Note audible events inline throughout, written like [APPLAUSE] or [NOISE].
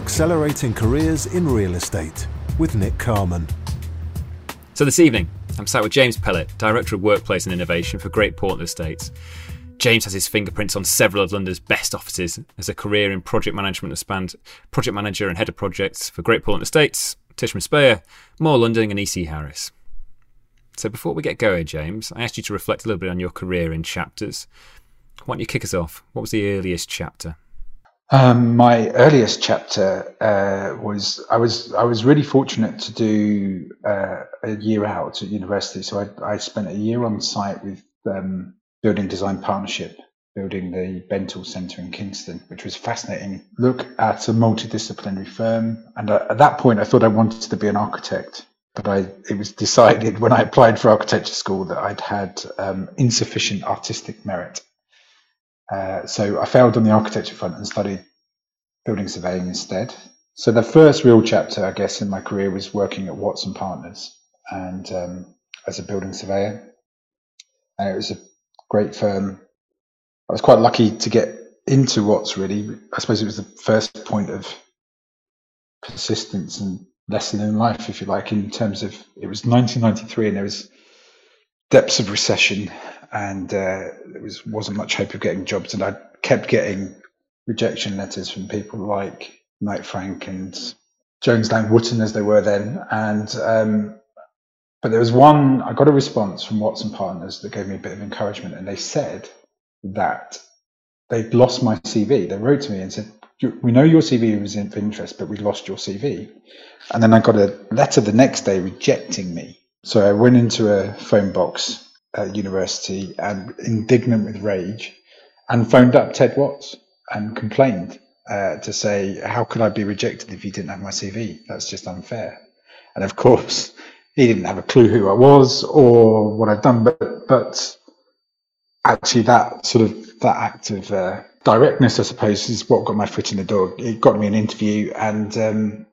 Accelerating Careers in Real Estate with Nick Carman. So this evening, I'm sat with James Pellatt, Director of Workplace and Innovation for Great Portland Estates. James has his fingerprints on several of London's best offices as a career in project management has spanned project manager and head of projects for Great Portland Estates, Tishman Speyer, More London, and EC Harris. So before we get going, James, I asked you to reflect a little bit on your career in chapters. Why don't you kick us off? What was the earliest chapter? Um, my earliest chapter uh, was I was I was really fortunate to do uh, a year out at university. So I, I spent a year on site with um, Building Design Partnership, building the Bentall Centre in Kingston, which was fascinating. Look at a multidisciplinary firm, and uh, at that point I thought I wanted to be an architect, but I it was decided when I applied for architecture school that I'd had um, insufficient artistic merit uh, so I failed on the architecture front and studied building surveying instead. So the first real chapter, I guess, in my career was working at Watts and Partners and um, as a building surveyor. And it was a great firm. I was quite lucky to get into Watts. Really, I suppose it was the first point of persistence and lesson in life, if you like, in terms of it was 1993 and there was depths of recession and uh, there was wasn't much hope of getting jobs, and I kept getting rejection letters from people like Knight Frank and Jones Lang Wootton as they were then, and um, but there was one I got a response from Watts and Partners that gave me a bit of encouragement, and they said that they'd lost my CV. They wrote to me and said, "We know your CV was of interest, but we lost your CV." And then I got a letter the next day rejecting me. So I went into a phone box at university and indignant with rage and phoned up Ted Watts and complained uh, to say, How could I be rejected if you didn't have my CV? That's just unfair. And of course, he didn't have a clue who I was or what I'd done, but, but actually, that sort of that act of uh, directness, I suppose, is what got my foot in the door. It got me an interview, and um,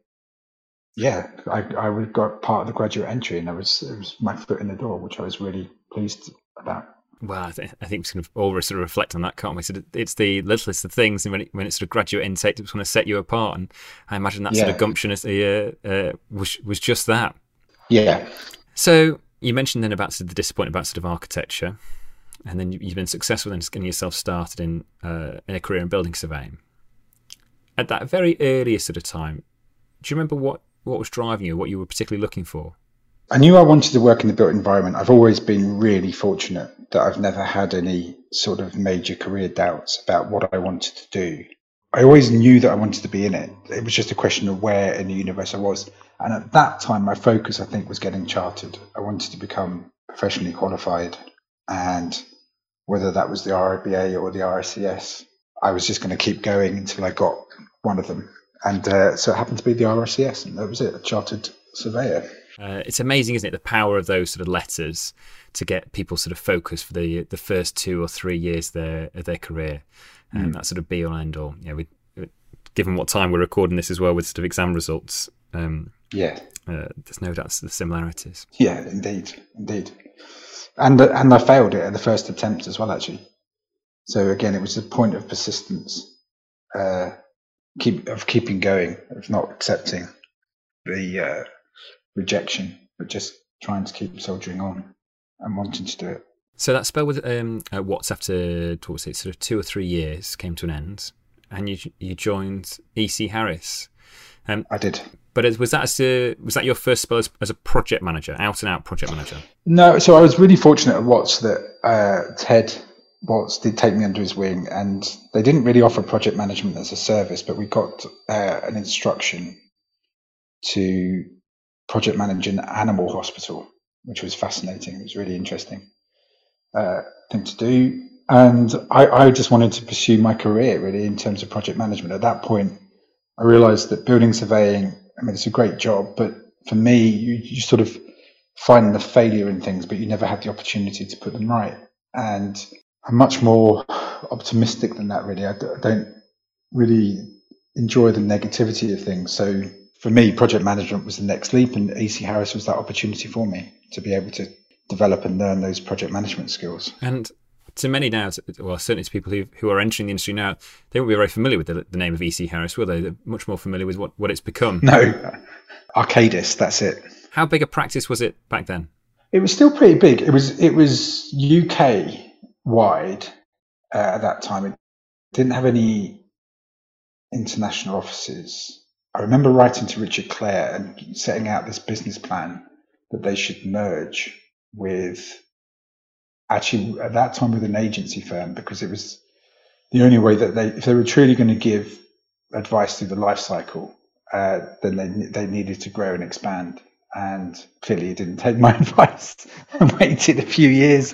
yeah, I, I got part of the graduate entry, and I was it was my foot in the door, which I was really pleased about. Well, I, th- I think we can all sort of reflect on that, can't we? So it's the littlest of things, and when, it, when it's sort of graduate intake, it's going to set you apart. And I imagine that yeah. sort of gumption the, uh, uh, was was just that. Yeah. So you mentioned then about sort of the disappointment about sort of architecture, and then you've been successful in getting yourself started in uh, in a career in building surveying. At that very earliest sort of time, do you remember what what was driving you? What you were particularly looking for? I knew I wanted to work in the built environment. I've always been really fortunate that I've never had any sort of major career doubts about what I wanted to do. I always knew that I wanted to be in it. It was just a question of where in the universe I was. And at that time, my focus, I think, was getting chartered. I wanted to become professionally qualified. And whether that was the RIBA or the RICS, I was just going to keep going until I got one of them. And uh, so it happened to be the RICS, and that was it, a chartered surveyor. Uh, it's amazing, isn't it, the power of those sort of letters to get people sort of focused for the the first two or three years of their of their career, and mm. that sort of be all end all. Yeah, we, given what time we're recording this as well with sort of exam results. Um, yeah, uh, there's no doubt the similarities. Yeah, indeed, indeed, and uh, and I failed it at the first attempt as well, actually. So again, it was a point of persistence, uh, keep of keeping going, of not accepting the uh, rejection, but just trying to keep soldiering on and wanting to do it. So that spell with um, uh, Watts after what was it, sort of two or three years came to an end, and you you joined EC Harris. Um, I did. But was that as a, was that your first spell as, as, a project manager, out and out project manager? No. So I was really fortunate at Watts that uh, Ted Watts did take me under his wing, and they didn't really offer project management as a service, but we got uh, an instruction to project manage an animal hospital, which was fascinating. It was really interesting uh, thing to do. And I, I just wanted to pursue my career really in terms of project management. At that point, I realized that building surveying, I mean, it's a great job, but for me, you, you sort of find the failure in things, but you never have the opportunity to put them right. And I'm much more optimistic than that, really. I don't really enjoy the negativity of things. So for me, project management was the next leap, and EC Harris was that opportunity for me to be able to develop and learn those project management skills. And to many now, well, certainly to people who, who are entering the industry now, they won't be very familiar with the, the name of EC Harris, will they? They're much more familiar with what, what it's become. No, Arcadis, that's it. How big a practice was it back then? It was still pretty big. It was it was UK wide uh, at that time. It didn't have any international offices. I remember writing to Richard Clare and setting out this business plan that they should merge with actually at that time with an agency firm because it was the only way that they if they were truly going to give advice through the life cycle uh, then they they needed to grow and expand. And clearly he didn't take my [LAUGHS] advice and waited a few years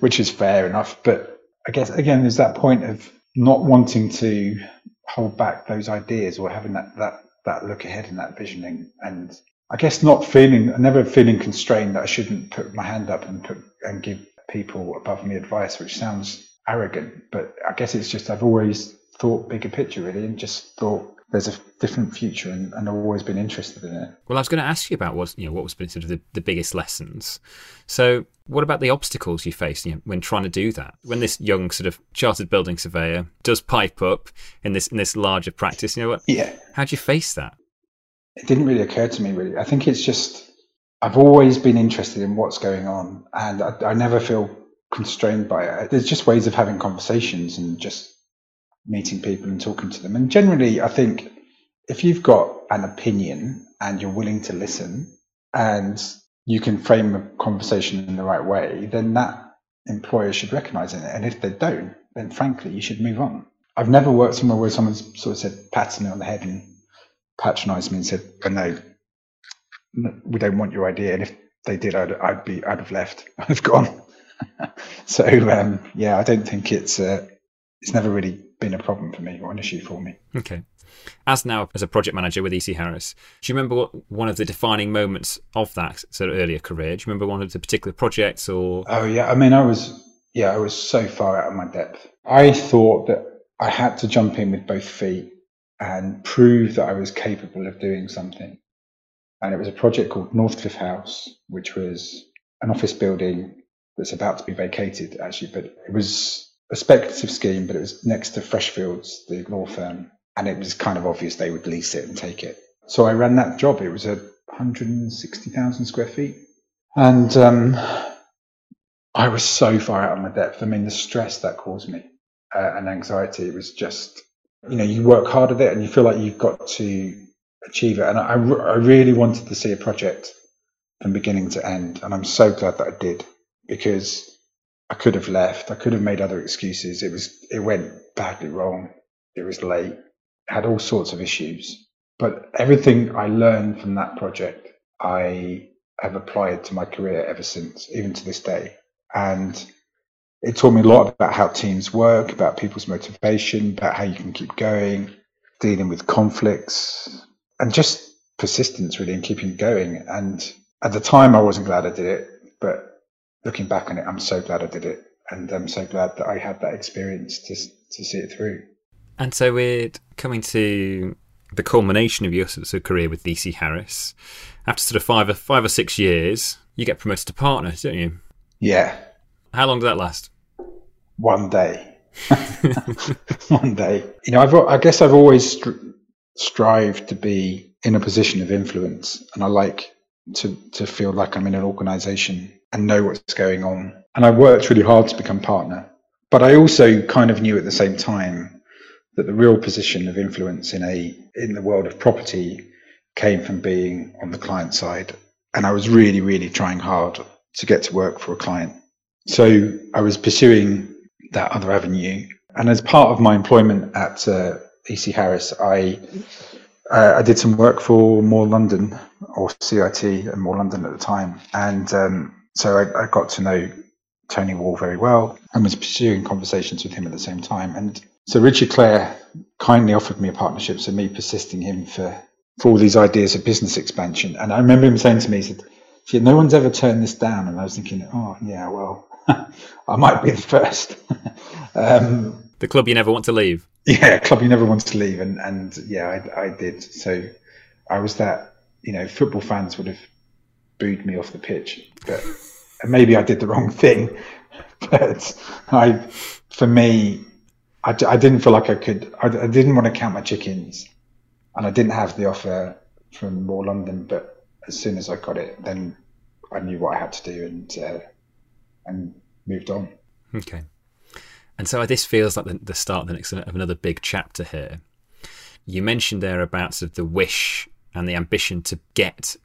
which is fair enough. But i guess again there's that point of not wanting to hold back those ideas or having that that that look ahead and that visioning. And I guess not feeling never feeling constrained that I shouldn't put my hand up and put and give people above me advice, which sounds arrogant, but I guess it's just I've always thought bigger picture really and just thought there's a different future and, and I've always been interested in it. Well, I was going to ask you about what you know what was been sort of the, the biggest lessons. So, what about the obstacles you faced you know, when trying to do that? When this young sort of chartered building surveyor does pipe up in this in this larger practice, you know what? Yeah. How do you face that? It didn't really occur to me really. I think it's just I've always been interested in what's going on, and I, I never feel constrained by it. There's just ways of having conversations and just meeting people and talking to them. And generally, I think if you've got an opinion and you're willing to listen and you can frame a conversation in the right way, then that employer should recognize it. And if they don't, then frankly, you should move on. I've never worked somewhere where someone's sort of said, patted me on the head and patronized me and said, oh, no, we don't want your idea. And if they did, I'd, I'd be, I'd have left. [LAUGHS] I'd have gone. [LAUGHS] so, um, yeah, I don't think it's, uh, it's never really been a problem for me or an issue for me. Okay. As now as a project manager with EC Harris, do you remember what one of the defining moments of that sort of earlier career? Do you remember one of the particular projects or? Oh yeah, I mean, I was yeah, I was so far out of my depth. I thought that I had to jump in with both feet and prove that I was capable of doing something. And it was a project called Northcliffe House, which was an office building that's about to be vacated, actually, but it was a speculative scheme, but it was next to Freshfields, the law firm, and it was kind of obvious they would lease it and take it. So I ran that job. It was a 160,000 square feet, and um, I was so far out of my depth. I mean, the stress that caused me uh, and anxiety was just, you know, you work hard at it and you feel like you've got to achieve it. And I, I really wanted to see a project from beginning to end, and I'm so glad that I did because I could have left. I could have made other excuses. It was it went badly wrong. It was late. Had all sorts of issues. But everything I learned from that project, I have applied to my career ever since, even to this day. And it taught me a lot about how teams work, about people's motivation, about how you can keep going, dealing with conflicts, and just persistence really and keeping going. And at the time, I wasn't glad I did it, but looking back on it, I'm so glad I did it, and I'm so glad that I had that experience to to see it through. And so we're coming to the culmination of your sort of career with EC Harris. After sort of five or five or six years, you get promoted to partner, don't you? Yeah. How long did that last? One day. [LAUGHS] One day. You know, I've I guess I've always stri- strived to be in a position of influence, and I like to to feel like I'm in an organisation and know what's going on. And I worked really hard to become partner. But I also kind of knew at the same time that the real position of influence in a in the world of property came from being on the client side. And I was really, really trying hard to get to work for a client. So I was pursuing that other avenue. And as part of my employment at uh, EC Harris, I uh, I did some work for More London or CIT and More London at the time, and um, so I, I, got to know Tony Wall very well and was pursuing conversations with him at the same time. And so Richard Clare kindly offered me a partnership, so me persisting him for, for all these ideas of business expansion. And I remember him saying to me, he said, no one's ever turned this down. And I was thinking, oh, yeah, well, [LAUGHS] I might be the first. [LAUGHS] um, the club you never want to leave. Yeah, [LAUGHS] club you never want to leave. And, and yeah, I, I did. So I was that, you know, football fans would have booed me off the pitch. But maybe I did the wrong thing. [LAUGHS] but I, for me, I, I didn't feel like I could. I, I didn't want to count my chickens, and I didn't have the offer from More London. But as soon as I got it, then I knew what I had to do and uh, and moved on. Okay. And so this feels like the, the start of, the next, of another big chapter here. You mentioned there about sort of the wish and the ambition to get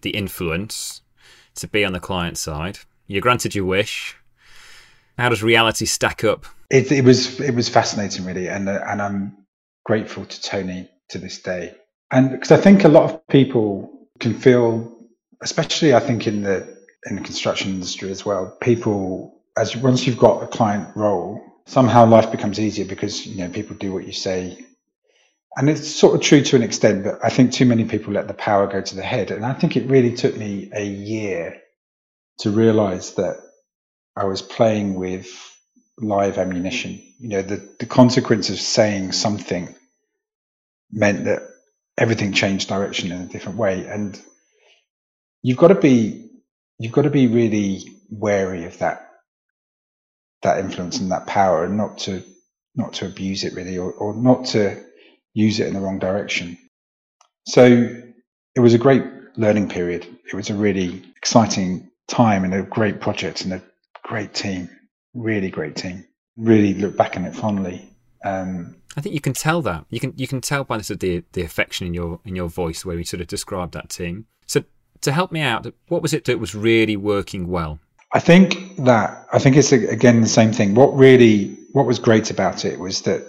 the influence to be on the client side. You're granted your wish. How does reality stack up? It, it was it was fascinating, really, and uh, and I'm grateful to Tony to this day. And because I think a lot of people can feel, especially I think in the in the construction industry as well, people as once you've got a client role, somehow life becomes easier because you know people do what you say and it's sort of true to an extent, but I think too many people let the power go to the head. And I think it really took me a year to realize that I was playing with live ammunition. You know, the, the consequence of saying something meant that everything changed direction in a different way. And you've got to be you've got to be really wary of that that influence and that power and not to not to abuse it really or, or not to use it in the wrong direction. So it was a great learning period. It was a really exciting time and a great project and a great team, really great team. Really look back on it fondly. Um, I think you can tell that you can you can tell by the the, the affection in your in your voice where you sort of described that team. So to help me out, what was it that was really working well? I think that I think it's again the same thing. What really what was great about it was that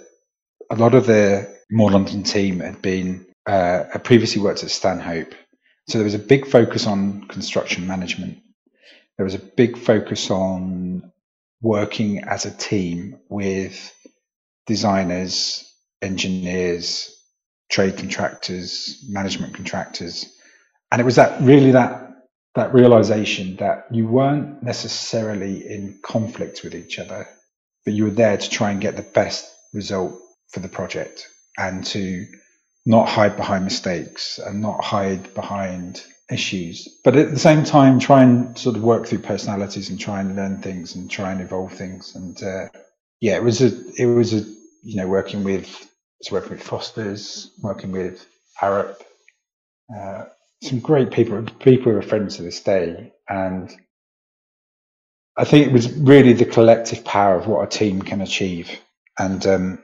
a lot of the more London team had been uh, had previously worked at Stanhope, so there was a big focus on construction management. There was a big focus on working as a team with designers, engineers, trade contractors, management contractors, and it was that really that that realization that you weren't necessarily in conflict with each other, but you were there to try and get the best result for the project and to not hide behind mistakes and not hide behind issues but at the same time try and sort of work through personalities and try and learn things and try and evolve things. And uh, yeah it was a it was a you know working with was working with fosters working with Arup uh, some great people people who are friends to this day and I think it was really the collective power of what a team can achieve and um,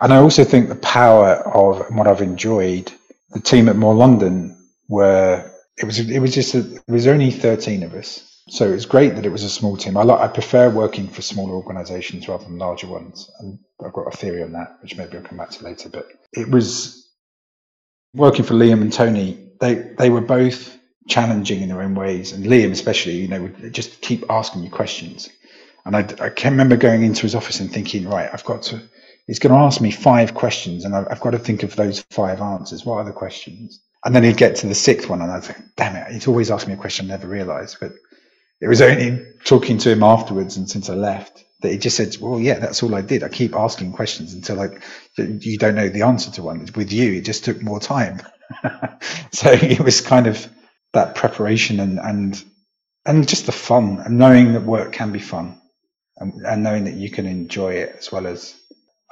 and I also think the power of what I've enjoyed, the team at More London were it was it was just a, it was only thirteen of us, so it was great that it was a small team. I like I prefer working for smaller organisations rather than larger ones, and I've got a theory on that, which maybe I'll come back to later. But it was working for Liam and Tony. They they were both challenging in their own ways, and Liam especially, you know, would just keep asking you questions. And I, I can remember going into his office and thinking, right, I've got to he's going to ask me five questions and I've got to think of those five answers. What are the questions? And then he'd get to the sixth one and I'd think, damn it, he's always asking me a question I never realized. But it was only talking to him afterwards and since I left that he just said, well, yeah, that's all I did. I keep asking questions until like you don't know the answer to one. With you, it just took more time. [LAUGHS] so it was kind of that preparation and, and, and just the fun and knowing that work can be fun and, and knowing that you can enjoy it as well as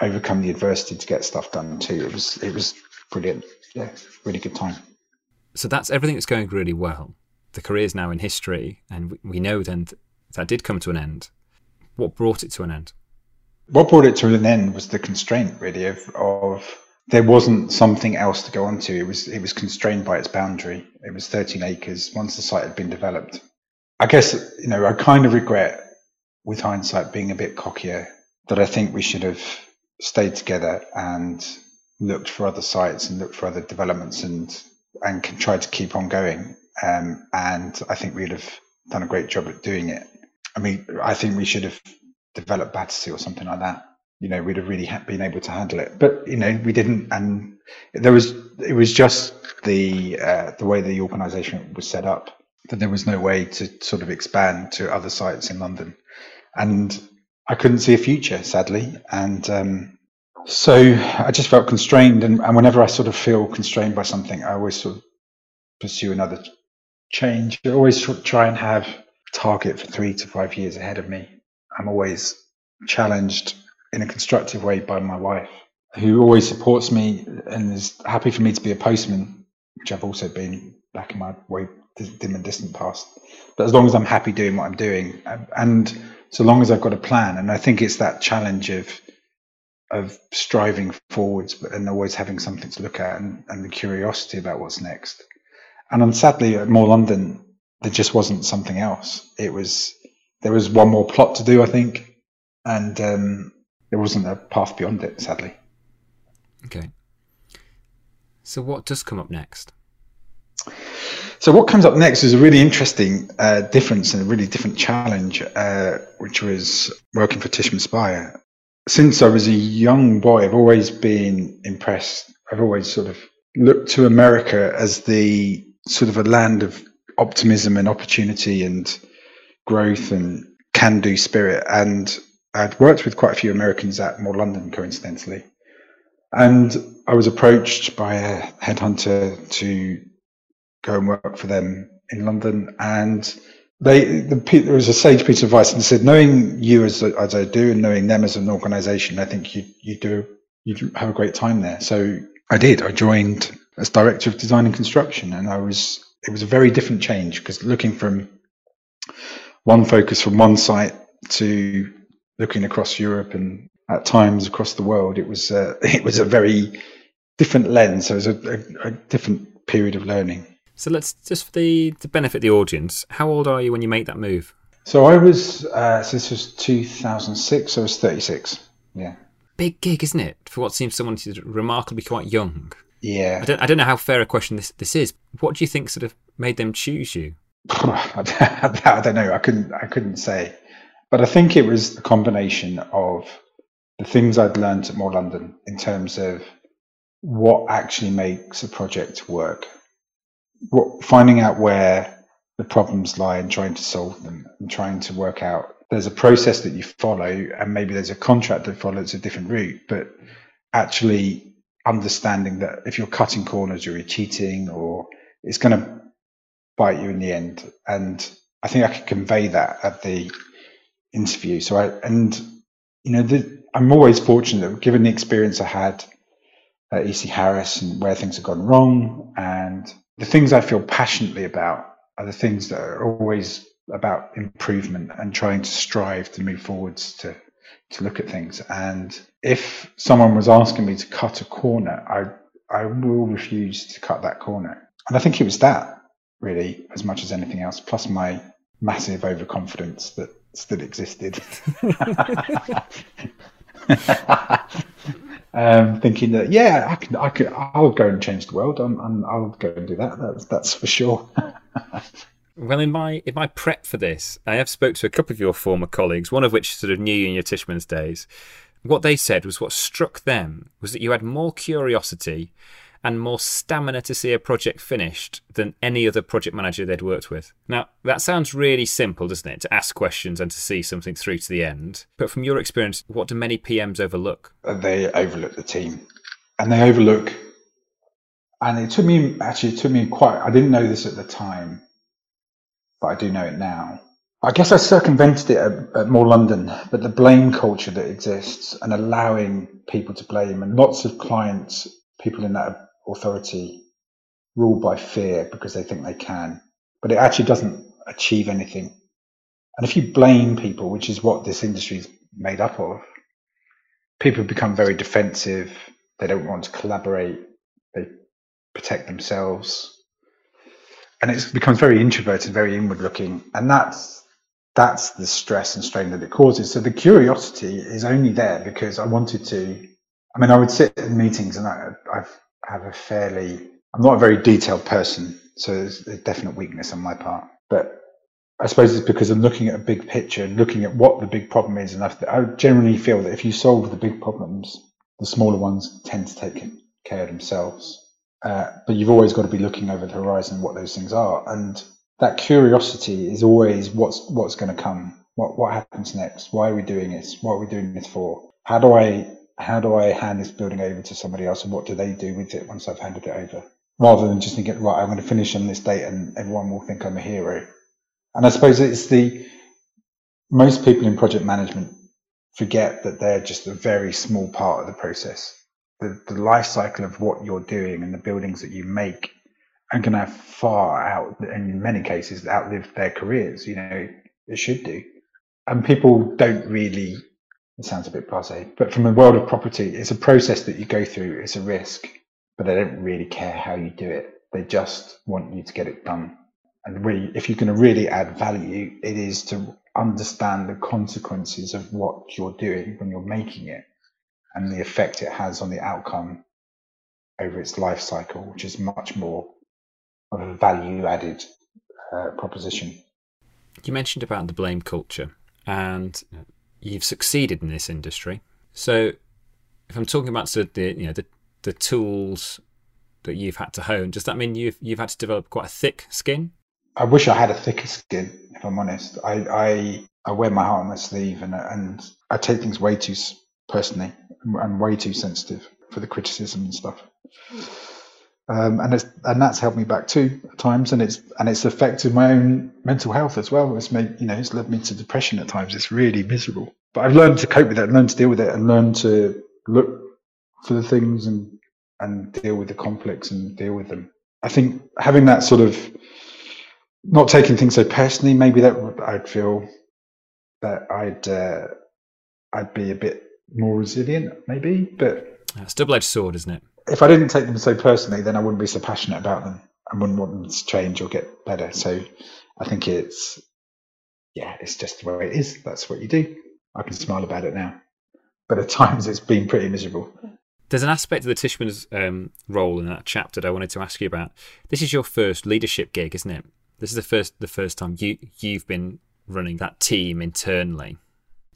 overcome the adversity to get stuff done too. It was it was brilliant. Yeah, really good time. So that's everything that's going really well. The career is now in history, and we know then that did come to an end. What brought it to an end? What brought it to an end was the constraint, really, of, of there wasn't something else to go on to. It was it was constrained by its boundary. It was 13 acres. Once the site had been developed, I guess you know I kind of regret, with hindsight, being a bit cockier that I think we should have stayed together and looked for other sites and looked for other developments and and tried to keep on going. Um, and I think we'd have done a great job at doing it. I mean, I think we should have developed Battersea or something like that. You know, we'd have really been able to handle it, but you know, we didn't. And there was it was just the uh, the way the organisation was set up that there was no way to sort of expand to other sites in London. And I couldn't see a future, sadly, and um, so I just felt constrained. And, and, whenever I sort of feel constrained by something, I always sort of pursue another change. I always try and have target for three to five years ahead of me. I'm always challenged in a constructive way by my wife, who always supports me and is happy for me to be a postman, which I've also been back in my way dim and distant past. But as long as I'm happy doing what I'm doing, um, and so long as I've got a plan, and I think it's that challenge of of striving forwards and always having something to look at and, and the curiosity about what's next. And then sadly More London, there just wasn't something else. It was there was one more plot to do, I think, and um, there wasn't a path beyond it, sadly. Okay. So what does come up next? So what comes up next is a really interesting uh, difference and a really different challenge, uh, which was working for Tishman Speyer. Since I was a young boy, I've always been impressed. I've always sort of looked to America as the sort of a land of optimism and opportunity and growth and can-do spirit. And I'd worked with quite a few Americans at More London, coincidentally. And I was approached by a headhunter to go and work for them in London. And they, the, there was a sage piece of advice and said, knowing you as, as I do and knowing them as an organization, I think you, you do, you have a great time there. So I did. I joined as director of design and construction and I was, it was a very different change because looking from one focus from one site to looking across Europe and at times across the world, it was, uh, [LAUGHS] it was a very different lens. So it was a, a, a different period of learning. So let's just for the to benefit the audience. How old are you when you make that move? So I was. Uh, so this was 2006. So I was 36. Yeah. Big gig, isn't it? For what seems someone to remarkably quite young. Yeah. I don't. I don't know how fair a question this this is. What do you think sort of made them choose you? [LAUGHS] I don't know. I couldn't. I couldn't say. But I think it was the combination of the things I'd learned at More London in terms of what actually makes a project work what, finding out where the problems lie and trying to solve them and trying to work out there's a process that you follow and maybe there's a contract that follows a different route but actually understanding that if you're cutting corners or you're cheating or it's going to bite you in the end. And i think i could convey that at the interview. So i and you know the, i'm always fortunate given the experience i had at ec harris and where things have gone wrong and the things I feel passionately about are the things that are always about improvement and trying to strive to move forwards to to look at things. And if someone was asking me to cut a corner, I I will refuse to cut that corner. And I think it was that really, as much as anything else, plus my massive overconfidence that still existed. [LAUGHS] um, thinking that yeah, I can, I can, I'll go and change the world. I'm, I'll go and do that. That's that's for sure. [LAUGHS] well, in my in my prep for this, I have spoke to a couple of your former colleagues, one of which sort of knew you in your Tishman's days. What they said was what struck them was that you had more curiosity and more stamina to see a project finished than any other project manager they'd worked with. Now, that sounds really simple, doesn't it? To ask questions and to see something through to the end. But from your experience, what do many PMs overlook? Uh, they overlook the team. And they overlook, and it took me, actually, it took me quite, I didn't know this at the time, but I do know it now. I guess I circumvented it at, at, More London, but the blame culture that exists and allowing people to blame, and lots of clients, people in that authority ruled by fear because they think they can, but it actually doesn't achieve anything. And if you blame people, which is what this industry is made up of, people become very defensive. They don't want to collaborate. They protect themselves. And it becomes very introverted, very inward looking. And that's that's the stress and strain that it causes. So the curiosity is only there because I wanted to. I mean, I would sit in meetings and I, I've have a fairly, I'm not a very detailed person, so there's a definite weakness on my part. But I suppose it's because I'm looking at a big picture and looking at what the big problem is. And I generally feel that if you solve the big problems, the smaller ones tend to take care of themselves. Uh, but you've always got to be looking over the horizon what those things are. And that curiosity is always what's what's going to come. What what happens next? Why are we doing this? What are we doing this for? How do I how do I hand this building over to somebody else and what do they do with it once I've handed it over? Rather than just thinking, right, I'm going to finish on this date and everyone will think I'm a hero. And I suppose it's the, most people in project management forget that they're just a very small part of the process. The, the life cycle of what you're doing and the buildings that you make are going to far out, in many cases, outlive their careers. You know, it should do. And people don't really, it sounds a bit blase, but from the world of property, it's a process that you go through, it's a risk, but they don't really care how you do it. They just want you to get it done. And really, if you're going to really add value, it is to understand the consequences of what you're doing when you're making it and the effect it has on the outcome over its life cycle, which is much more of a value added uh, proposition. You mentioned about the blame culture, and you've succeeded in this industry. So, if I'm talking about the you know the the tools that you've had to hone, does that mean you've you've had to develop quite a thick skin? I wish I had a thicker skin, if I'm honest. I I, I wear my heart on my sleeve, and and I take things way too personally. I'm way too sensitive for the criticism and stuff. Um, and and that's held me back too at times, and it's and it's affected my own mental health as well. It's made you know it's led me to depression at times. It's really miserable, but I've learned to cope with it, learned to deal with it, and learned to look for the things and and deal with the conflicts and deal with them. I think having that sort of not taking things so personally, maybe that I'd feel that I'd uh, I'd be a bit more resilient, maybe. But it's double-edged sword, isn't it? if I didn't take them so personally, then I wouldn't be so passionate about them. I wouldn't want them to change or get better. So I think it's, yeah, it's just the way it is. That's what you do. I can smile about it now. But at times it's been pretty miserable. There's an aspect of the Tishman's um, role in that chapter that I wanted to ask you about. This is your first leadership gig, isn't it? This is the first the first time you you've been running that team internally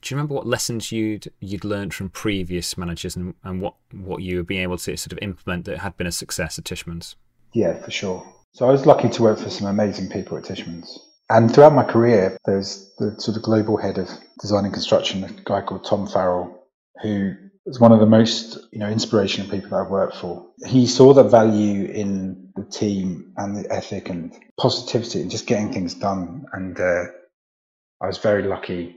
do you remember what lessons you'd you'd learned from previous managers and, and what, what you were being able to sort of implement that had been a success at Tishman's? Yeah, for sure. So I was lucky to work for some amazing people at Tishman's. And throughout my career, there's the sort of global head of design and construction, a guy called Tom Farrell, who was one of the most you know inspirational people that I've worked for. He saw the value in the team and the ethic and positivity and just getting things done. And uh, I was very lucky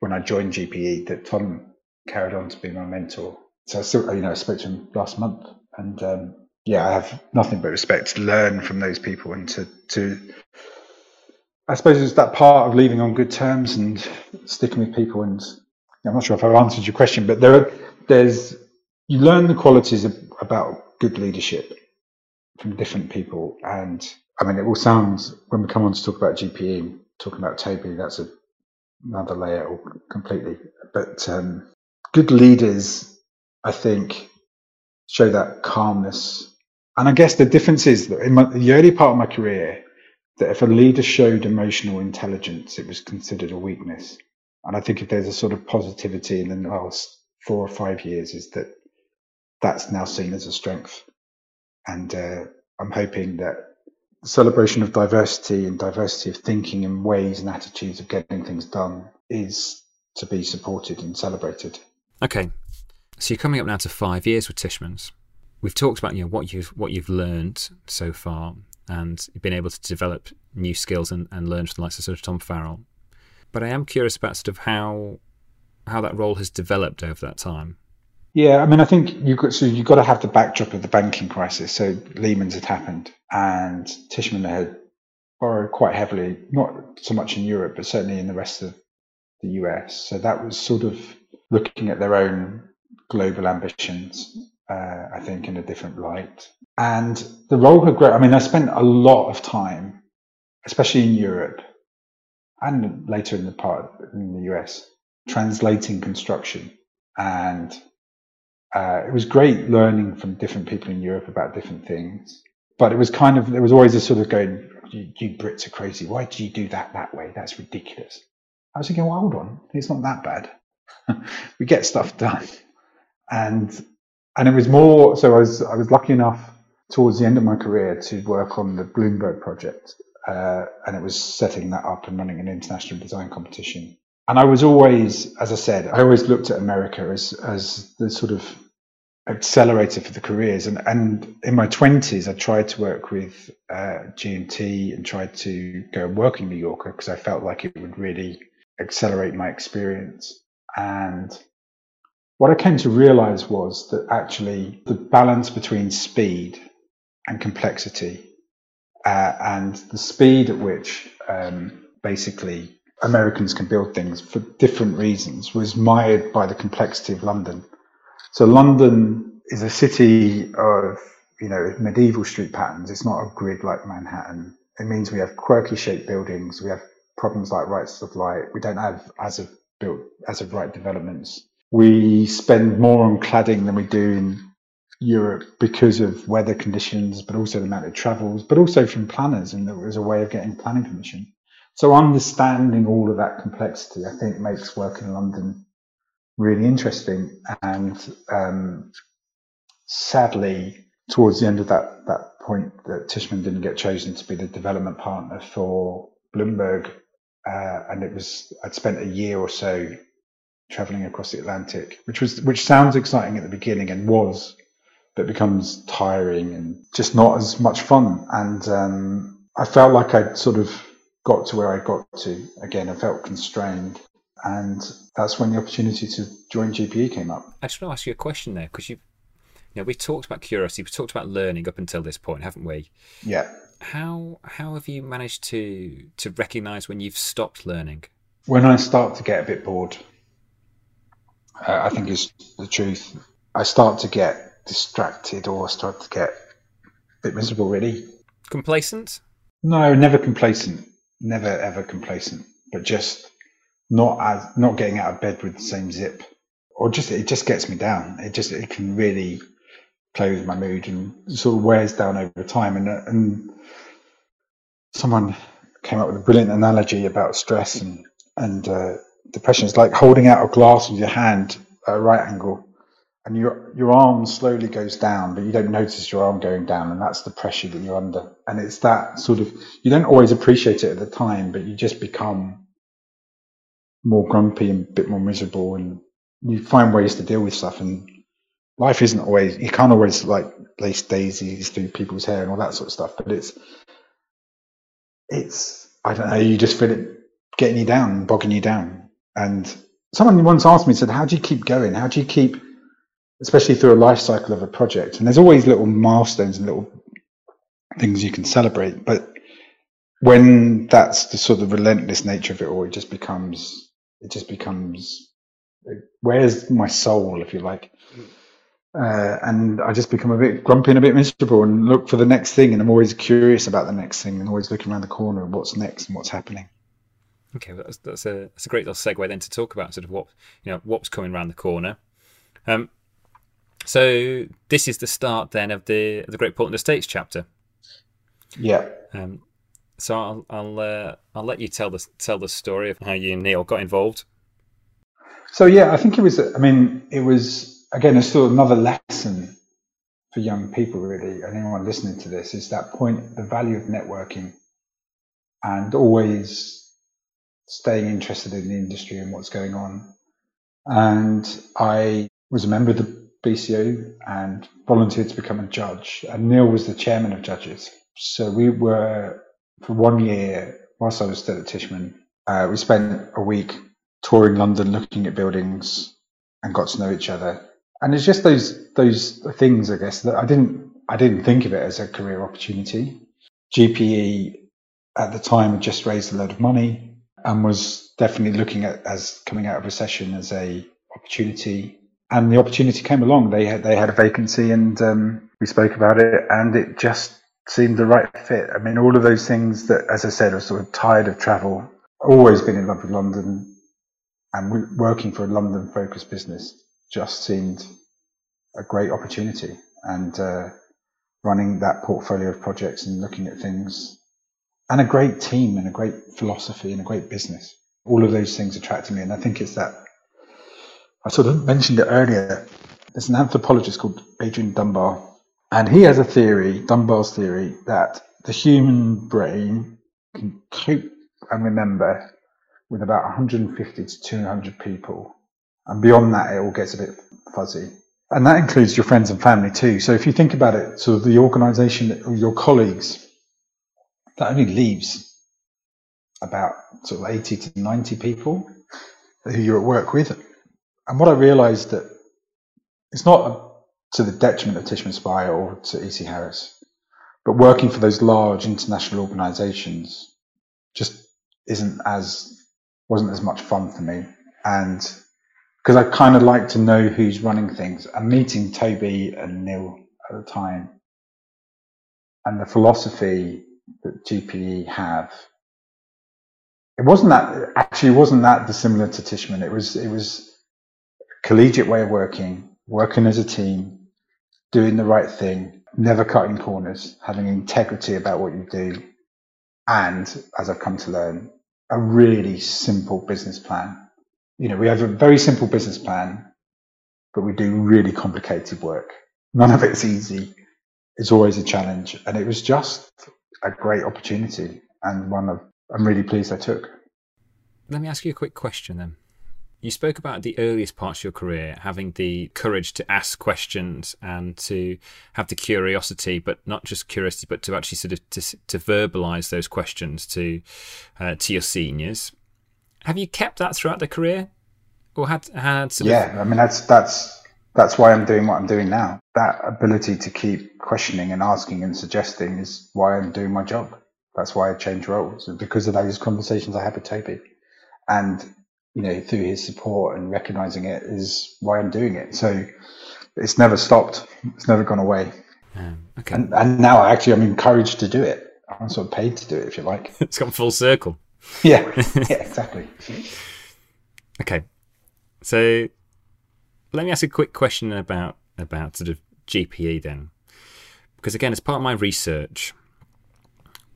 when I joined GPE that Tom carried on to be my mentor. So I still, you know, I spoke to him last month, and um, yeah, I have nothing but respect to learn from those people and to to. I suppose it's that part of leaving on good terms and sticking with people. And I'm not sure if I've answered your question, but there are there's you learn the qualities of, about good leadership from different people, and I mean, it all sounds when we come on to talk about GPE, talking about Toby, that's a another layer completely. But um, good leaders, I think, show that calmness. And I guess the difference is that in my, the early part of my career, that if a leader showed emotional intelligence, it was considered a weakness. And I think if there's a sort of positivity in the last four or five years, is that that's now seen as a strength. And uh, I'm hoping that celebration of diversity and diversity of thinking and ways and attitudes of getting things done is to be supported and celebrated. Okay, so you're coming up now to five years with Tishman's. We've talked about you know what you've what you've learned so far and been able to develop new skills and, and learn from the likes of sort of Tom Farrell. But I am curious about sort of how how that role has developed over that time. Yeah, I mean, I think you got so you got to have the backdrop of the banking crisis. So Lehman's had happened, and Tishman had borrowed quite heavily, not so much in Europe, but certainly in the rest of the US. So that was sort of looking at their own global ambitions, uh, I think, in a different light. And the role had grown. I mean, I spent a lot of time, especially in Europe, and later in the part in the US, translating construction and uh, it was great learning from different people in Europe about different things. But it was kind of, there was always a sort of going, you, you Brits are crazy. Why do you do that that way? That's ridiculous. I was thinking, well, hold on, it's not that bad. [LAUGHS] we get stuff done. And and it was more so I was I was lucky enough towards the end of my career to work on the Bloomberg project. Uh, and it was setting that up and running an international design competition and I was always, as I said, I always looked at America as as the sort of accelerator for the careers. And and in my twenties, I tried to work with uh, G&T and tried to go and work in New Yorker because I felt like it would really accelerate my experience. And what I came to realize was that actually the balance between speed and complexity uh, and the speed at which um, basically Americans can build things for different reasons was mired by the complexity of London. So London is a city of you know medieval street patterns. It's not a grid like Manhattan. It means we have quirky shaped buildings. We have problems like rights of light. We don't have as of built as of right developments. We spend more on cladding than we do in Europe because of weather conditions, but also the amount of travels, but also from planners, and there was a way of getting planning permission. So understanding all of that complexity, I think, makes work in London really interesting. And um, sadly, towards the end of that that point, that Tishman didn't get chosen to be the development partner for Bloomberg, uh, and it was I'd spent a year or so traveling across the Atlantic, which was which sounds exciting at the beginning and was, but becomes tiring and just not as much fun. And um, I felt like I'd sort of got to where I got to. Again, I felt constrained. And that's when the opportunity to join GPE came up. I just want to ask you a question there because you, you know, we talked about curiosity, we talked about learning up until this point, haven't we? Yeah. How how have you managed to to recognise when you've stopped learning? When I start to get a bit bored, uh, I think is the truth. I start to get distracted or I start to get a bit miserable. Really complacent? No, never complacent never ever complacent, but just not as not getting out of bed with the same zip, or just it just gets me down. It just it can really play with my mood and sort of wears down over time. And and someone came up with a brilliant analogy about stress and and uh, depression. It's like holding out a glass with your hand at a right angle and your your arm slowly goes down, but you don't notice your arm going down, and that's the pressure that you're under. And it's that sort of you don't always appreciate it at the time, but you just become more grumpy and a bit more miserable, and you find ways to deal with stuff. And life isn't always you can't always like lace daisies through people's hair and all that sort of stuff, but it's it's I don't know, you just feel it getting you down, bogging you down. And someone once asked me, said, "How do you keep going? How do you keep?" Especially through a life cycle of a project. And there's always little milestones and little things you can celebrate. But when that's the sort of relentless nature of it all, it just becomes, it just becomes, where's my soul, if you like? Uh, and I just become a bit grumpy and a bit miserable and look for the next thing. And I'm always curious about the next thing and always looking around the corner and what's next and what's happening. Okay, well, that's, that's a that's a great little segue then to talk about sort of what you know what's coming around the corner. Um, so this is the start then of the the Great Portland Estates chapter. Yeah. Um, so I'll I'll uh, I'll let you tell the tell the story of how you and Neil got involved. So yeah, I think it was. I mean, it was again. It's still another lesson for young people, really, and anyone listening to this is that point, the value of networking, and always staying interested in the industry and what's going on. And I was a member of the BCO and volunteered to become a judge. And Neil was the chairman of judges. So we were, for one year, whilst I was still at Tishman, uh, we spent a week touring London, looking at buildings, and got to know each other. And it's just those those things, I guess, that I didn't I didn't think of it as a career opportunity. GPE at the time had just raised a load of money and was definitely looking at as coming out of recession as a opportunity and the opportunity came along. They had they had a vacancy, and um, we spoke about it, and it just seemed the right fit. I mean, all of those things that, as I said, I was sort of tired of travel. Always been in love with London, and working for a London-focused business just seemed a great opportunity. And uh, running that portfolio of projects and looking at things, and a great team, and a great philosophy, and a great business. All of those things attracted me, and I think it's that I sort of mentioned it earlier. There's an anthropologist called Adrian Dunbar, and he has a theory, Dunbar's theory, that the human brain can cope and remember with about 150 to 200 people. And beyond that, it all gets a bit fuzzy. And that includes your friends and family too. So if you think about it, sort of the organization, of your colleagues, that only leaves about sort of 80 to 90 people who you're at work with. And what I realized that it's not to the detriment of Tishman Speyer or to EC Harris, but working for those large international organizations just isn't as wasn't as much fun for me. And because I kind of like to know who's running things. And meeting Toby and Neil at the time, and the philosophy that GPE have, it wasn't that actually wasn't that dissimilar to Tishman. It was it was collegiate way of working, working as a team, doing the right thing, never cutting corners, having integrity about what you do, and as I've come to learn, a really simple business plan you know, we have a very simple business plan, but we do really complicated work. None of it's easy. It's always a challenge. And it was just a great opportunity and one of, I'm really pleased I took. Let me ask you a quick question then. You spoke about the earliest parts of your career having the courage to ask questions and to have the curiosity, but not just curiosity, but to actually sort of to, to verbalize those questions to uh, to your seniors. Have you kept that throughout the career, or had had? yeah, of... I mean that's that's that's why I'm doing what I'm doing now. That ability to keep questioning and asking and suggesting is why I'm doing my job. That's why I changed roles, because of those conversations I had with Toby, and you know through his support and recognizing it is why I'm doing it. So it's never stopped. It's never gone away. Um, okay. And, and now actually I'm encouraged to do it. I'm sort of paid to do it, if you like. [LAUGHS] it's gone full circle. yeah, [LAUGHS] yeah, exactly. okay, so let me ask a quick question about about sort of GPE then, because again, as part of my research,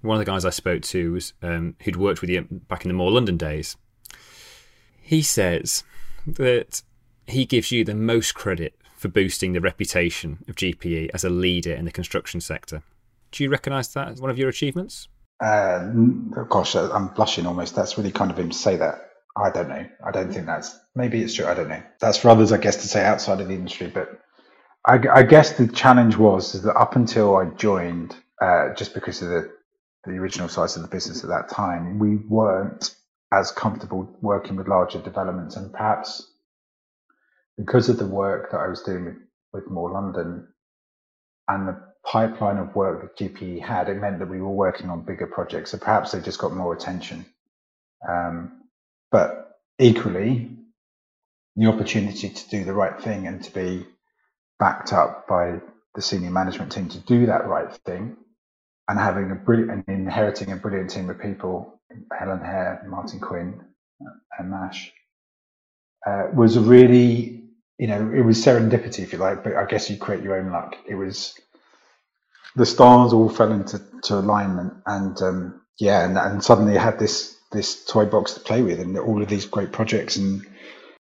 one of the guys I spoke to was um, who'd worked with you back in the more London days. He says that he gives you the most credit for boosting the reputation of GPE as a leader in the construction sector. Do you recognise that as one of your achievements? Uh, gosh, I'm blushing almost. That's really kind of him to say that. I don't know. I don't think that's maybe it's true. I don't know. That's for others, I guess, to say outside of the industry. But I, I guess the challenge was is that up until I joined, uh, just because of the the original size of the business at that time, we weren't as comfortable working with larger developments, and perhaps because of the work that I was doing with, with More London and the pipeline of work that GPE had, it meant that we were working on bigger projects. So perhaps they just got more attention. Um, but equally, the opportunity to do the right thing and to be backed up by the senior management team to do that right thing and having a brilliant and inheriting a brilliant team of people, Helen Hare, Martin Quinn, and Mash, uh, was a really, you know, it was serendipity, if you like, but I guess you create your own luck. It was the stars all fell into to alignment, and um, yeah, and, and suddenly you had this this toy box to play with and all of these great projects and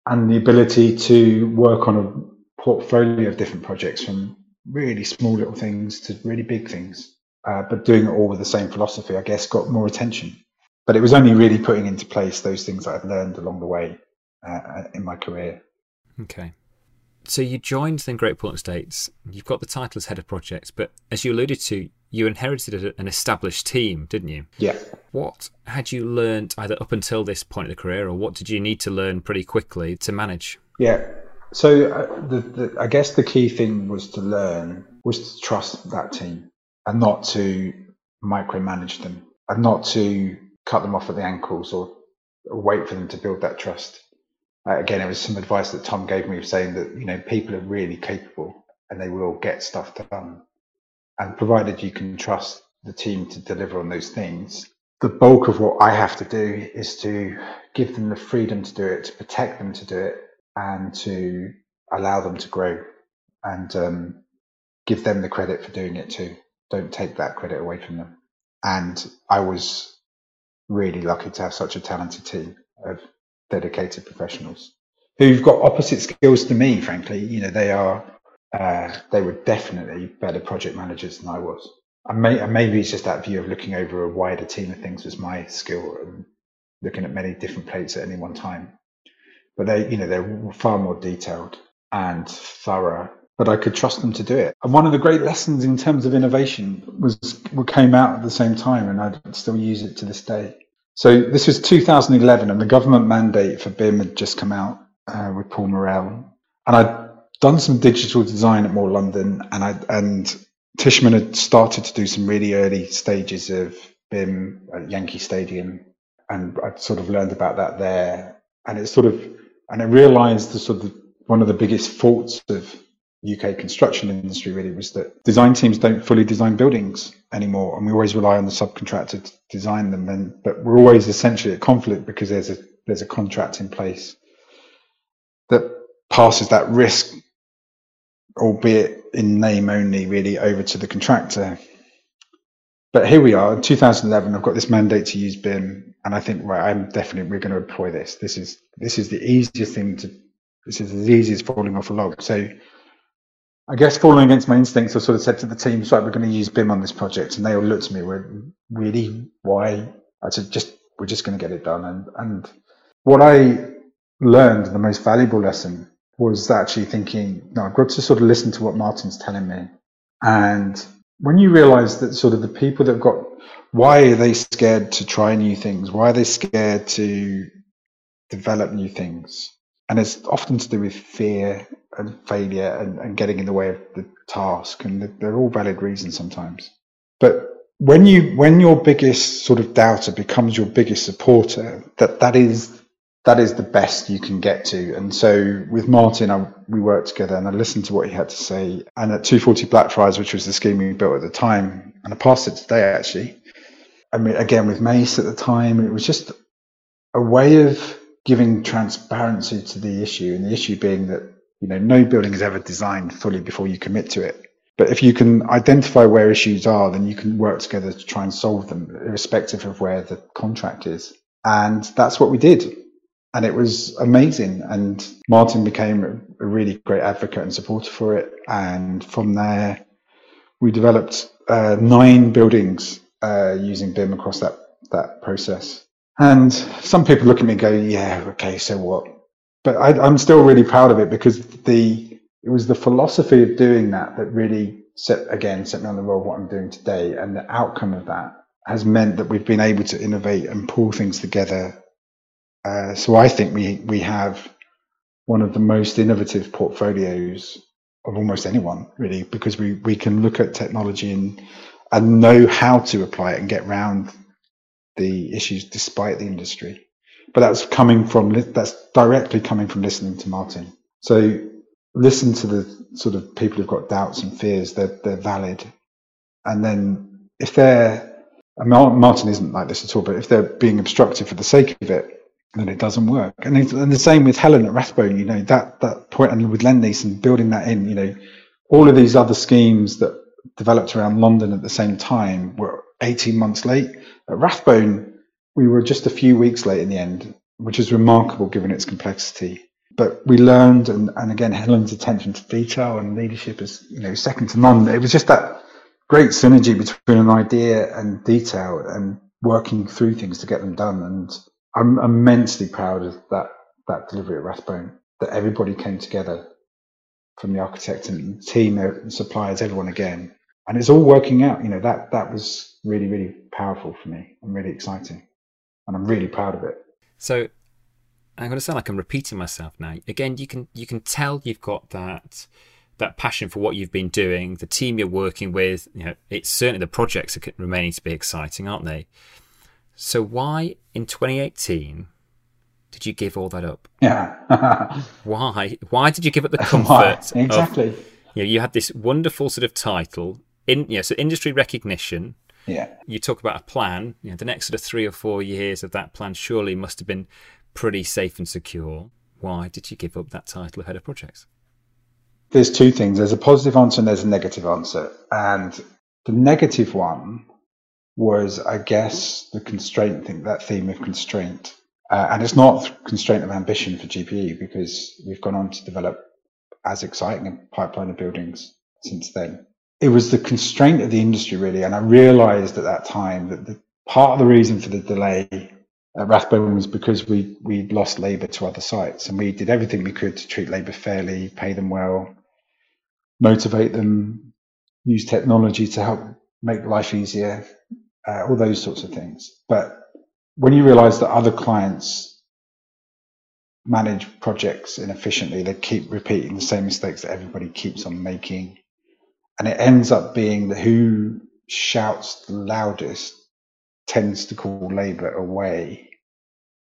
and the ability to work on a portfolio of different projects from really small little things to really big things uh, but doing it all with the same philosophy i guess got more attention but it was only really putting into place those things that i'd learned along the way uh, in my career okay so you joined then Great Portland Estates. You've got the title as head of projects, but as you alluded to, you inherited an established team, didn't you? Yeah. What had you learned either up until this point of the career, or what did you need to learn pretty quickly to manage? Yeah. So uh, the, the, I guess the key thing was to learn was to trust that team and not to micromanage them and not to cut them off at the ankles or wait for them to build that trust. Uh, again, it was some advice that Tom gave me of saying that you know people are really capable and they will get stuff done, and provided you can trust the team to deliver on those things, the bulk of what I have to do is to give them the freedom to do it, to protect them to do it, and to allow them to grow, and um, give them the credit for doing it too. Don't take that credit away from them. And I was really lucky to have such a talented team of dedicated professionals who've got opposite skills to me. Frankly, you know, they are uh, they were definitely better project managers than I was. And, may, and maybe it's just that view of looking over a wider team of things was my skill and looking at many different plates at any one time. But they, you know, they're far more detailed and thorough. But I could trust them to do it. And one of the great lessons in terms of innovation was came out at the same time, and I still use it to this day, So this was 2011, and the government mandate for BIM had just come out uh, with Paul Morrell, and I'd done some digital design at More London, and I and Tishman had started to do some really early stages of BIM at Yankee Stadium, and I'd sort of learned about that there, and it sort of and I realised the sort of one of the biggest faults of UK construction industry really was that design teams don't fully design buildings anymore, and we always rely on the subcontractor to design them. And but we're always essentially at conflict because there's a there's a contract in place that passes that risk, albeit in name only, really over to the contractor. But here we are, in 2011. I've got this mandate to use BIM, and I think right, I'm definitely we're going to employ this. This is this is the easiest thing to. This is as easy as falling off a log. So I guess falling against my instincts, I sort of said to the team, right, we're going to use BIM on this project. And they all looked at me, were really, why? I said, just, we're just going to get it done. And, and what I learned, the most valuable lesson was actually thinking, no, I've got to sort of listen to what Martin's telling me. And when you realize that sort of the people that have got, why are they scared to try new things? Why are they scared to develop new things? And it's often to do with fear and failure and, and getting in the way of the task, and they're all valid reasons sometimes. But when you when your biggest sort of doubter becomes your biggest supporter, that that is that is the best you can get to. And so with Martin, I, we worked together and I listened to what he had to say. And at 240 Blackfriars, which was the scheme we built at the time, and I passed it today actually. I mean, again with Mace at the time, it was just a way of giving transparency to the issue, and the issue being that you know, no building is ever designed fully before you commit to it. But if you can identify where issues are, then you can work together to try and solve them, irrespective of where the contract is. And that's what we did. And it was amazing. And Martin became a really great advocate and supporter for it. And from there, we developed uh, nine buildings uh, using BIM across that, that process. And some people look at me and go, yeah, okay, so what? but I, am still really proud of it because the it was the philosophy of doing that that really set again set me on the road of what I'm doing today, and the outcome of that has meant that we've been able to innovate and pull things together. Uh, so I think we we have one of the most innovative portfolios of almost anyone really because we we can look at technology and and know how to apply it and get around the issues despite the industry but that's coming from that's directly coming from listening to Martin. So listen to the sort of people who've got doubts and fears. They're they're valid, and then if they're Martin isn't like this at all, but if they're being obstructive for the sake of it, then it doesn't work. And, and the same with Helen at Rathbone, you know, that, that point, and with Lendlease and building that in, you know, all of these other schemes that developed around London at the same time were 18 months late. At Rathbone, we were just a few weeks late in the end, which is remarkable given its complexity. But we learned, and, and again, Helen's attention to detail and leadership is you know second to none. It was just that great synergy between an idea and detail and working through things to get them done. And I'm immensely proud of that that delivery at Rathbone. That everybody came together from the architect and team and suppliers, everyone again, and it's all working out. You know that that was really really powerful for me and really exciting and I'm really proud of it. So I'm going to sound like I'm repeating myself now. Again, you can you can tell you've got that that passion for what you've been doing, the team you're working with. You know, it's certainly the projects are remaining to be exciting, aren't they? So why in 2018 did you give all that up? Yeah. [LAUGHS] why? Why did you give up the comfort? exactly. Of, you know, you had this wonderful sort of title in know, so industry recognition yeah. You talk about a plan. You know, the next sort of three or four years of that plan surely must have been pretty safe and secure. Why did you give up that title of head of projects? There's two things. There's a positive answer and there's a negative answer. And the negative one was, I guess, the constraint thing, that theme of constraint. Uh, and it's not constraint of ambition for GPE because we've gone on to develop as exciting a pipeline of buildings since then it was the constraint of the industry really, and I realised at that time that the part of the reason for the delay at Rathbone was because we we lost labour to other sites, and we did everything we could to treat labour fairly, pay them well, motivate them, use technology to help make life easier, uh, all those sorts of things. But when you realize that other clients manage projects inefficiently, they keep repeating the same mistakes that everybody keeps on making. And it ends up being who shouts the loudest tends to call Labour away.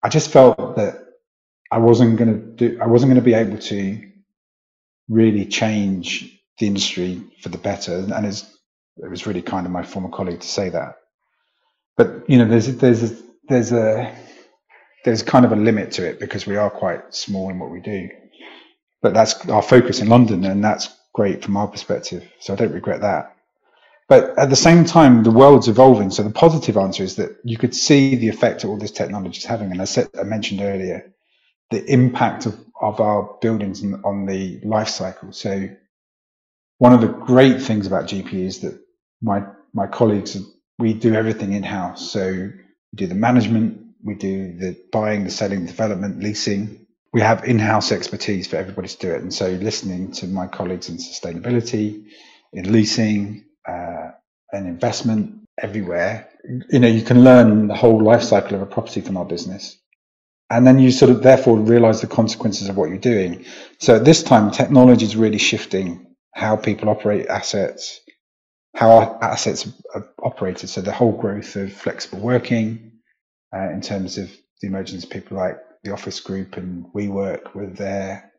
I just felt that I wasn't going to do, I wasn't going to be able to really change the industry for the better. And it was really kind of my former colleague to say that. But you know, there's there's a, there's a there's kind of a limit to it because we are quite small in what we do. But that's our focus in London, and that's great from our perspective. So I don't regret that. But at the same time, the world's evolving. So the positive answer is that you could see the effect that all this technology is having. And I said, I mentioned earlier, the impact of, of our buildings on the life cycle. So one of the great things about GP is that my, my colleagues, we do everything in house. So we do the management, we do the buying, the selling, development, leasing. We have in-house expertise for everybody to do it. And so listening to my colleagues in sustainability, in leasing, uh, and investment everywhere, you know, you can learn the whole life cycle of a property from our business. And then you sort of therefore realize the consequences of what you're doing. So at this time, technology is really shifting how people operate assets, how our assets are operated. So the whole growth of flexible working, uh, in terms of the emergence of people like the Office Group and WeWork were there.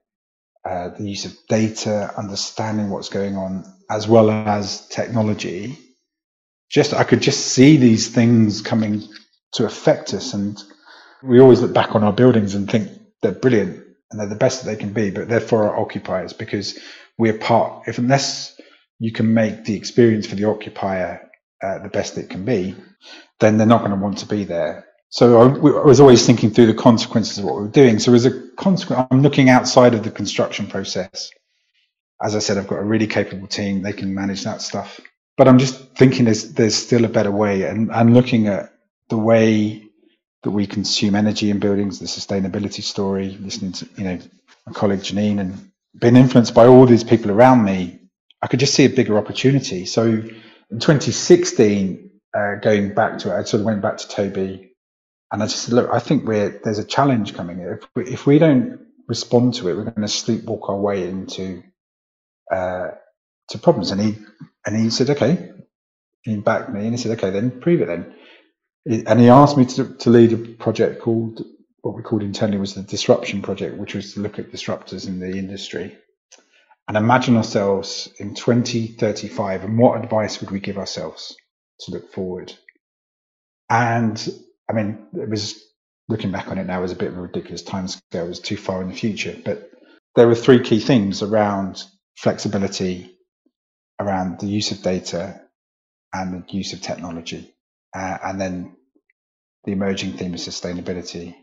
Uh, the use of data, understanding what's going on, as well as technology. Just I could just see these things coming to affect us, and we always look back on our buildings and think they're brilliant and they're the best that they can be, but they're for our occupiers because we're part. If unless you can make the experience for the occupier uh, the best it can be, then they're not going to want to be there. So I, I, was always thinking through the consequences of what we were doing. So as a consequence, I'm looking outside of the construction process. As I said, I've got a really capable team; they can manage that stuff. But I'm just thinking there's there's still a better way, and I'm looking at the way that we consume energy in buildings, the sustainability story, listening to you know my colleague Janine, and being influenced by all these people around me. I could just see a bigger opportunity. So in 2016, uh, going back to it, I sort of went back to Toby and I just said, look, I think we're there's a challenge coming. If we, if we don't respond to it, we're going to sleepwalk our way into uh, to problems. And he and he said, okay. He backed me and he said, okay, then prove it then. And he asked me to, to lead a project called what we called internally was the disruption project, which was to look at disruptors in the industry and imagine ourselves in 2035 and what advice would we give ourselves to look forward. And I mean, it was looking back on it now was a bit of a ridiculous timescale. It was too far in the future, but there were three key themes around flexibility, around the use of data, and the use of technology, uh, and then the emerging theme of sustainability,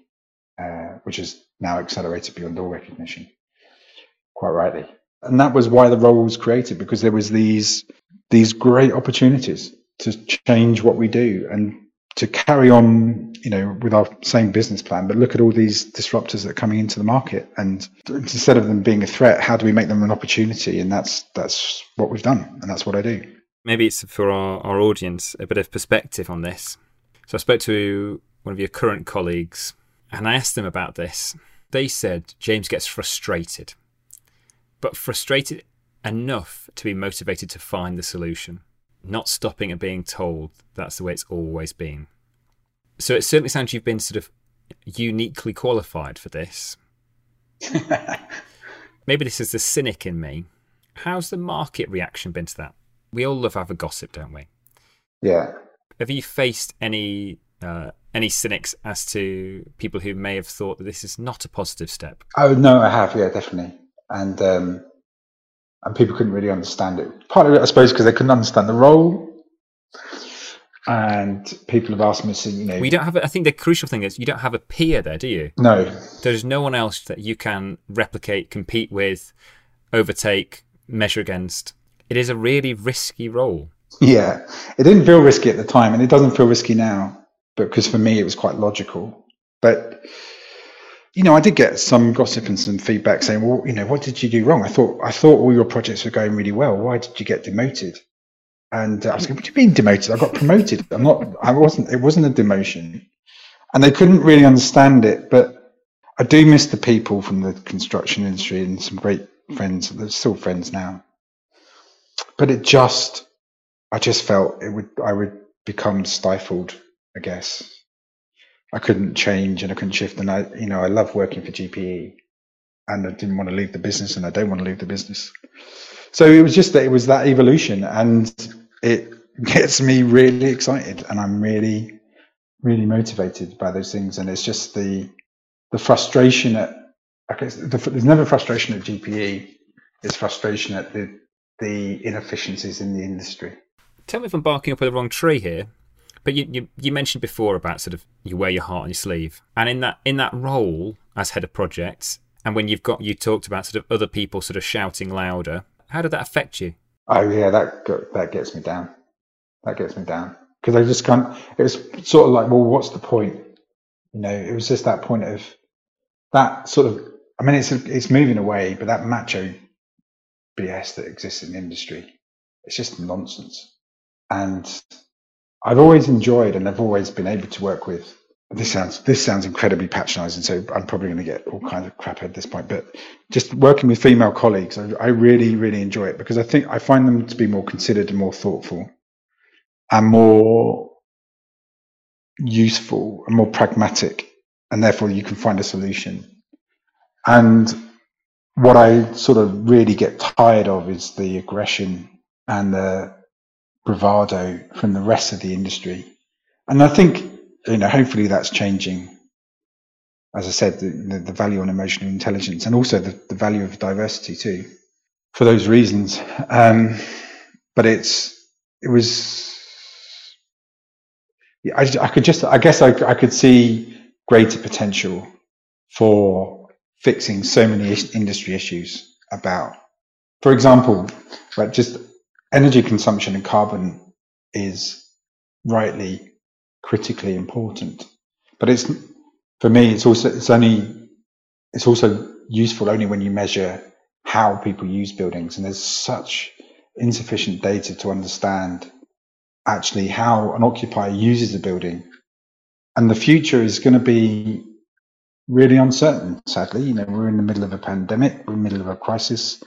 uh, which is now accelerated beyond all recognition, quite rightly. And that was why the role was created because there was these these great opportunities to change what we do and to carry on, you know, with our same business plan, but look at all these disruptors that are coming into the market, and instead of them being a threat, how do we make them an opportunity? And that's that's what we've done, and that's what I do. Maybe it's for our, our audience a bit of perspective on this. So I spoke to one of your current colleagues, and I asked them about this. They said James gets frustrated, but frustrated enough to be motivated to find the solution not stopping at being told that's the way it's always been. So it certainly sounds you've been sort of uniquely qualified for this. [LAUGHS] Maybe this is the cynic in me. How's the market reaction been to that? We all love have a gossip, don't we? Yeah. Have you faced any uh, any cynics as to people who may have thought that this is not a positive step? Oh no, I have. Yeah, definitely. And um, and people couldn't really understand it. Partly, I suppose, because they couldn't understand the role. And people have asked me, to, you know, we don't have. A, I think the crucial thing is you don't have a peer there, do you? No. There's no one else that you can replicate, compete with, overtake, measure against. It is a really risky role. Yeah, it didn't feel risky at the time, and it doesn't feel risky now. But because for me, it was quite logical. But you know, I did get some gossip and some feedback saying, "Well, you know, what did you do wrong? I thought I thought all your projects were going really well. Why did you get demoted?" And uh, I was like, "What do you mean demoted? I got promoted. I'm not. I wasn't. It wasn't a demotion. and they couldn't really understand it. But I do miss the people from the construction industry and some great friends. They're still friends now. But it just, I just felt it would, I would become stifled. I guess I couldn't change and I couldn't shift. And I, you know, I love working for GPE, and I didn't want to leave the business, and I don't want to leave the business. So it was just that it was that evolution, and it [LAUGHS] gets me really excited, and I'm really, really motivated by those things. And it's just the the frustration at I guess the, there's never frustration at GPE. It's frustration at the the inefficiencies in the industry. Tell me if I'm barking up the wrong tree here, but you, you, you mentioned before about sort of you wear your heart on your sleeve, and in that in that role as head of projects, and when you've got you talked about sort of other people sort of shouting louder, how did that affect you? Oh yeah, that that gets me down. That gets me down because I just can't. It was sort of like, well, what's the point? You know, it was just that point of that sort of. I mean, it's it's moving away, but that macho BS that exists in the industry, it's just nonsense. And I've always enjoyed, and I've always been able to work with. This sounds this sounds incredibly patronising, so I'm probably going to get all kinds of crap at this point. But just working with female colleagues, I, I really really enjoy it because I think I find them to be more considered and more thoughtful, and more useful and more pragmatic, and therefore you can find a solution. And what I sort of really get tired of is the aggression and the bravado from the rest of the industry. And I think, you know, hopefully that's changing. As I said, the, the, value on emotional intelligence and also the, the, value of diversity too, for those reasons. Um, but it's, it was, I, I could just, I guess I, I could see greater potential for fixing so many industry issues about, for example, right, just energy consumption and carbon is rightly critically important, but it's for me it's also it's only it's also useful only when you measure how people use buildings, and there's such insufficient data to understand actually how an occupier uses a building. And the future is going to be really uncertain, sadly. You know, we're in the middle of a pandemic, we're in the middle of a crisis,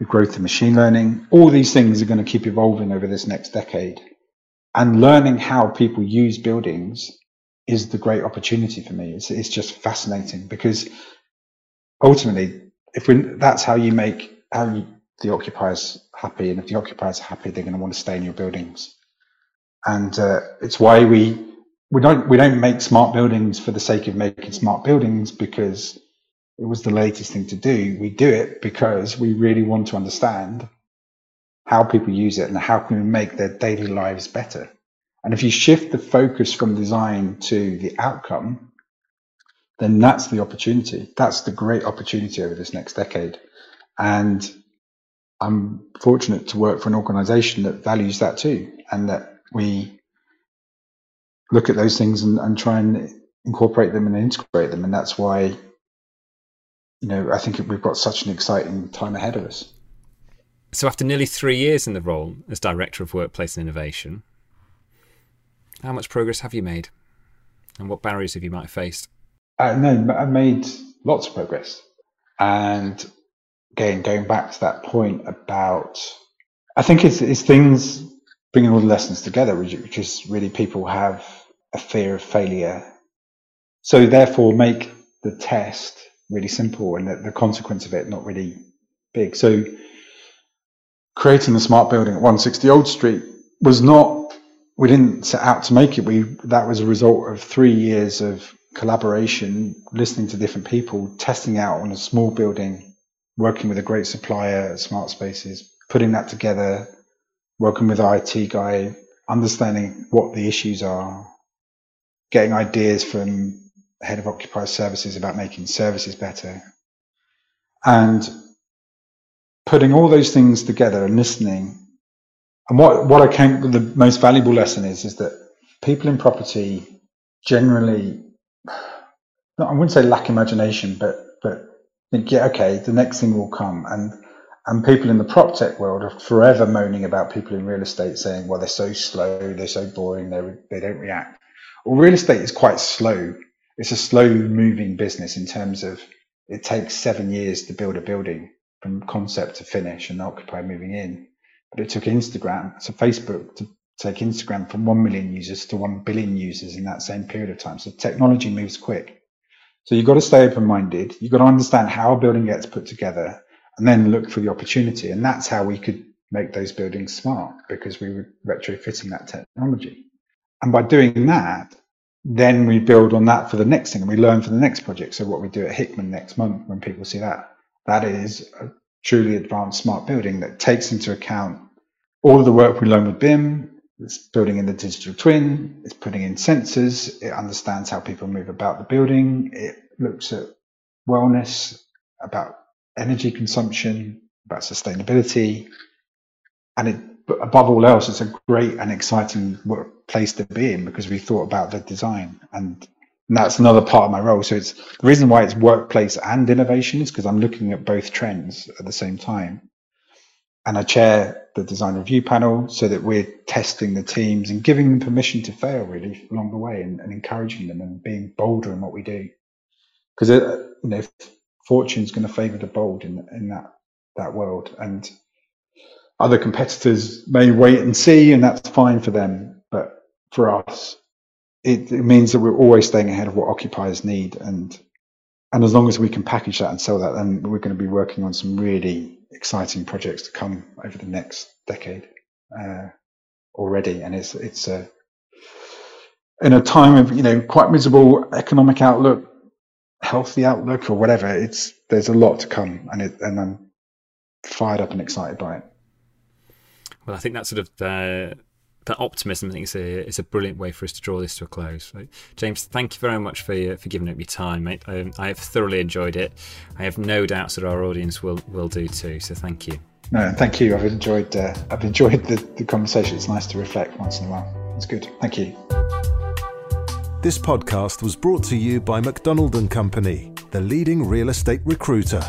the growth of machine learning. All these things are going to keep evolving over this next decade. And learning how people use buildings is the great opportunity for me. It's, it's just fascinating because ultimately, if we, that's how you make how you, the occupiers happy, and if the occupiers are happy, they're going to want to stay in your buildings. And uh, it's why we we don't we don't make smart buildings for the sake of making smart buildings because it was the latest thing to do. We do it because we really want to understand how people use it and how can we make their daily lives better. And if you shift the focus from design to the outcome, then that's the opportunity. That's the great opportunity over this next decade. And I'm fortunate to work for an organization that values that too, and that we look at those things and, and try and incorporate them and integrate them. And that's why, you know, I think we've got such an exciting time ahead of us. So, after nearly three years in the role as Director of Workplace and Innovation, how much progress have you made? And what barriers have you might have faced? Uh, no, I've made lots of progress. And again, going back to that point about, I think it's, it's things bringing all the lessons together, which, which is really people have a fear of failure. So therefore make the test really simple and the, the consequence of it not really big. So creating the smart building at 160 Old Street was not we didn't set out to make it. We that was a result of three years of collaboration, listening to different people, testing out on a small building, working with a great supplier, Smart Spaces, putting that together, working with IT guy, understanding what the issues are, getting ideas from head of occupier services about making services better, and putting all those things together and listening. And what, what I came the most valuable lesson is is that people in property generally I wouldn't say lack imagination, but but think, yeah, okay, the next thing will come. And and people in the prop tech world are forever moaning about people in real estate saying, well, they're so slow, they're so boring, they they don't react. Well, real estate is quite slow. It's a slow moving business in terms of it takes seven years to build a building from concept to finish and occupy moving in. But it took Instagram, so Facebook, to take Instagram from 1 million users to 1 billion users in that same period of time. So technology moves quick. So you've got to stay open minded. You've got to understand how a building gets put together and then look for the opportunity. And that's how we could make those buildings smart because we were retrofitting that technology. And by doing that, then we build on that for the next thing and we learn for the next project. So what we do at Hickman next month when people see that, that is a truly advanced smart building that takes into account all of the work we learn with BIM. It's building in the digital twin. It's putting in sensors. It understands how people move about the building. It looks at wellness, about energy consumption, about sustainability, and it, above all else, it's a great and exciting place to be in because we thought about the design and and that's another part of my role. So it's the reason why it's workplace and innovation is because I'm looking at both trends at the same time. And I chair the design review panel so that we're testing the teams and giving them permission to fail really along the way and, and encouraging them and being bolder in what we do. Because uh, you know, fortune's going to favour the bold in in that that world, and other competitors may wait and see, and that's fine for them. But for us, it, it, means that we're always staying ahead of what occupiers need, and and as long as we can package that and sell that, then we're going to be working on some really exciting projects to come over the next decade uh, already. And it's it's a in a time of you know quite miserable economic outlook, healthy outlook, or whatever. It's there's a lot to come, and it and I'm fired up and excited by it. Well, I think that sort of uh, that optimism, I think, is a, is a brilliant way for us to draw this to a close. So, James, thank you very much for uh, for giving up your time, mate. I, I, have thoroughly enjoyed it. I have no doubts that our audience will will do too. So, thank you. No, thank you. I've enjoyed uh, I've enjoyed the, the conversation. It's nice to reflect once in a while. It's good. Thank you. This podcast was brought to you by Macdonald and Company, the leading real estate recruiter.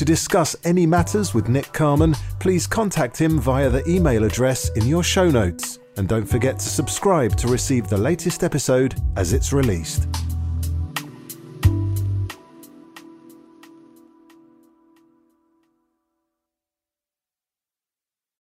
To discuss any matters with Nick Carman, please contact him via the email address in your show notes. And don't forget to subscribe to receive the latest episode as it's released.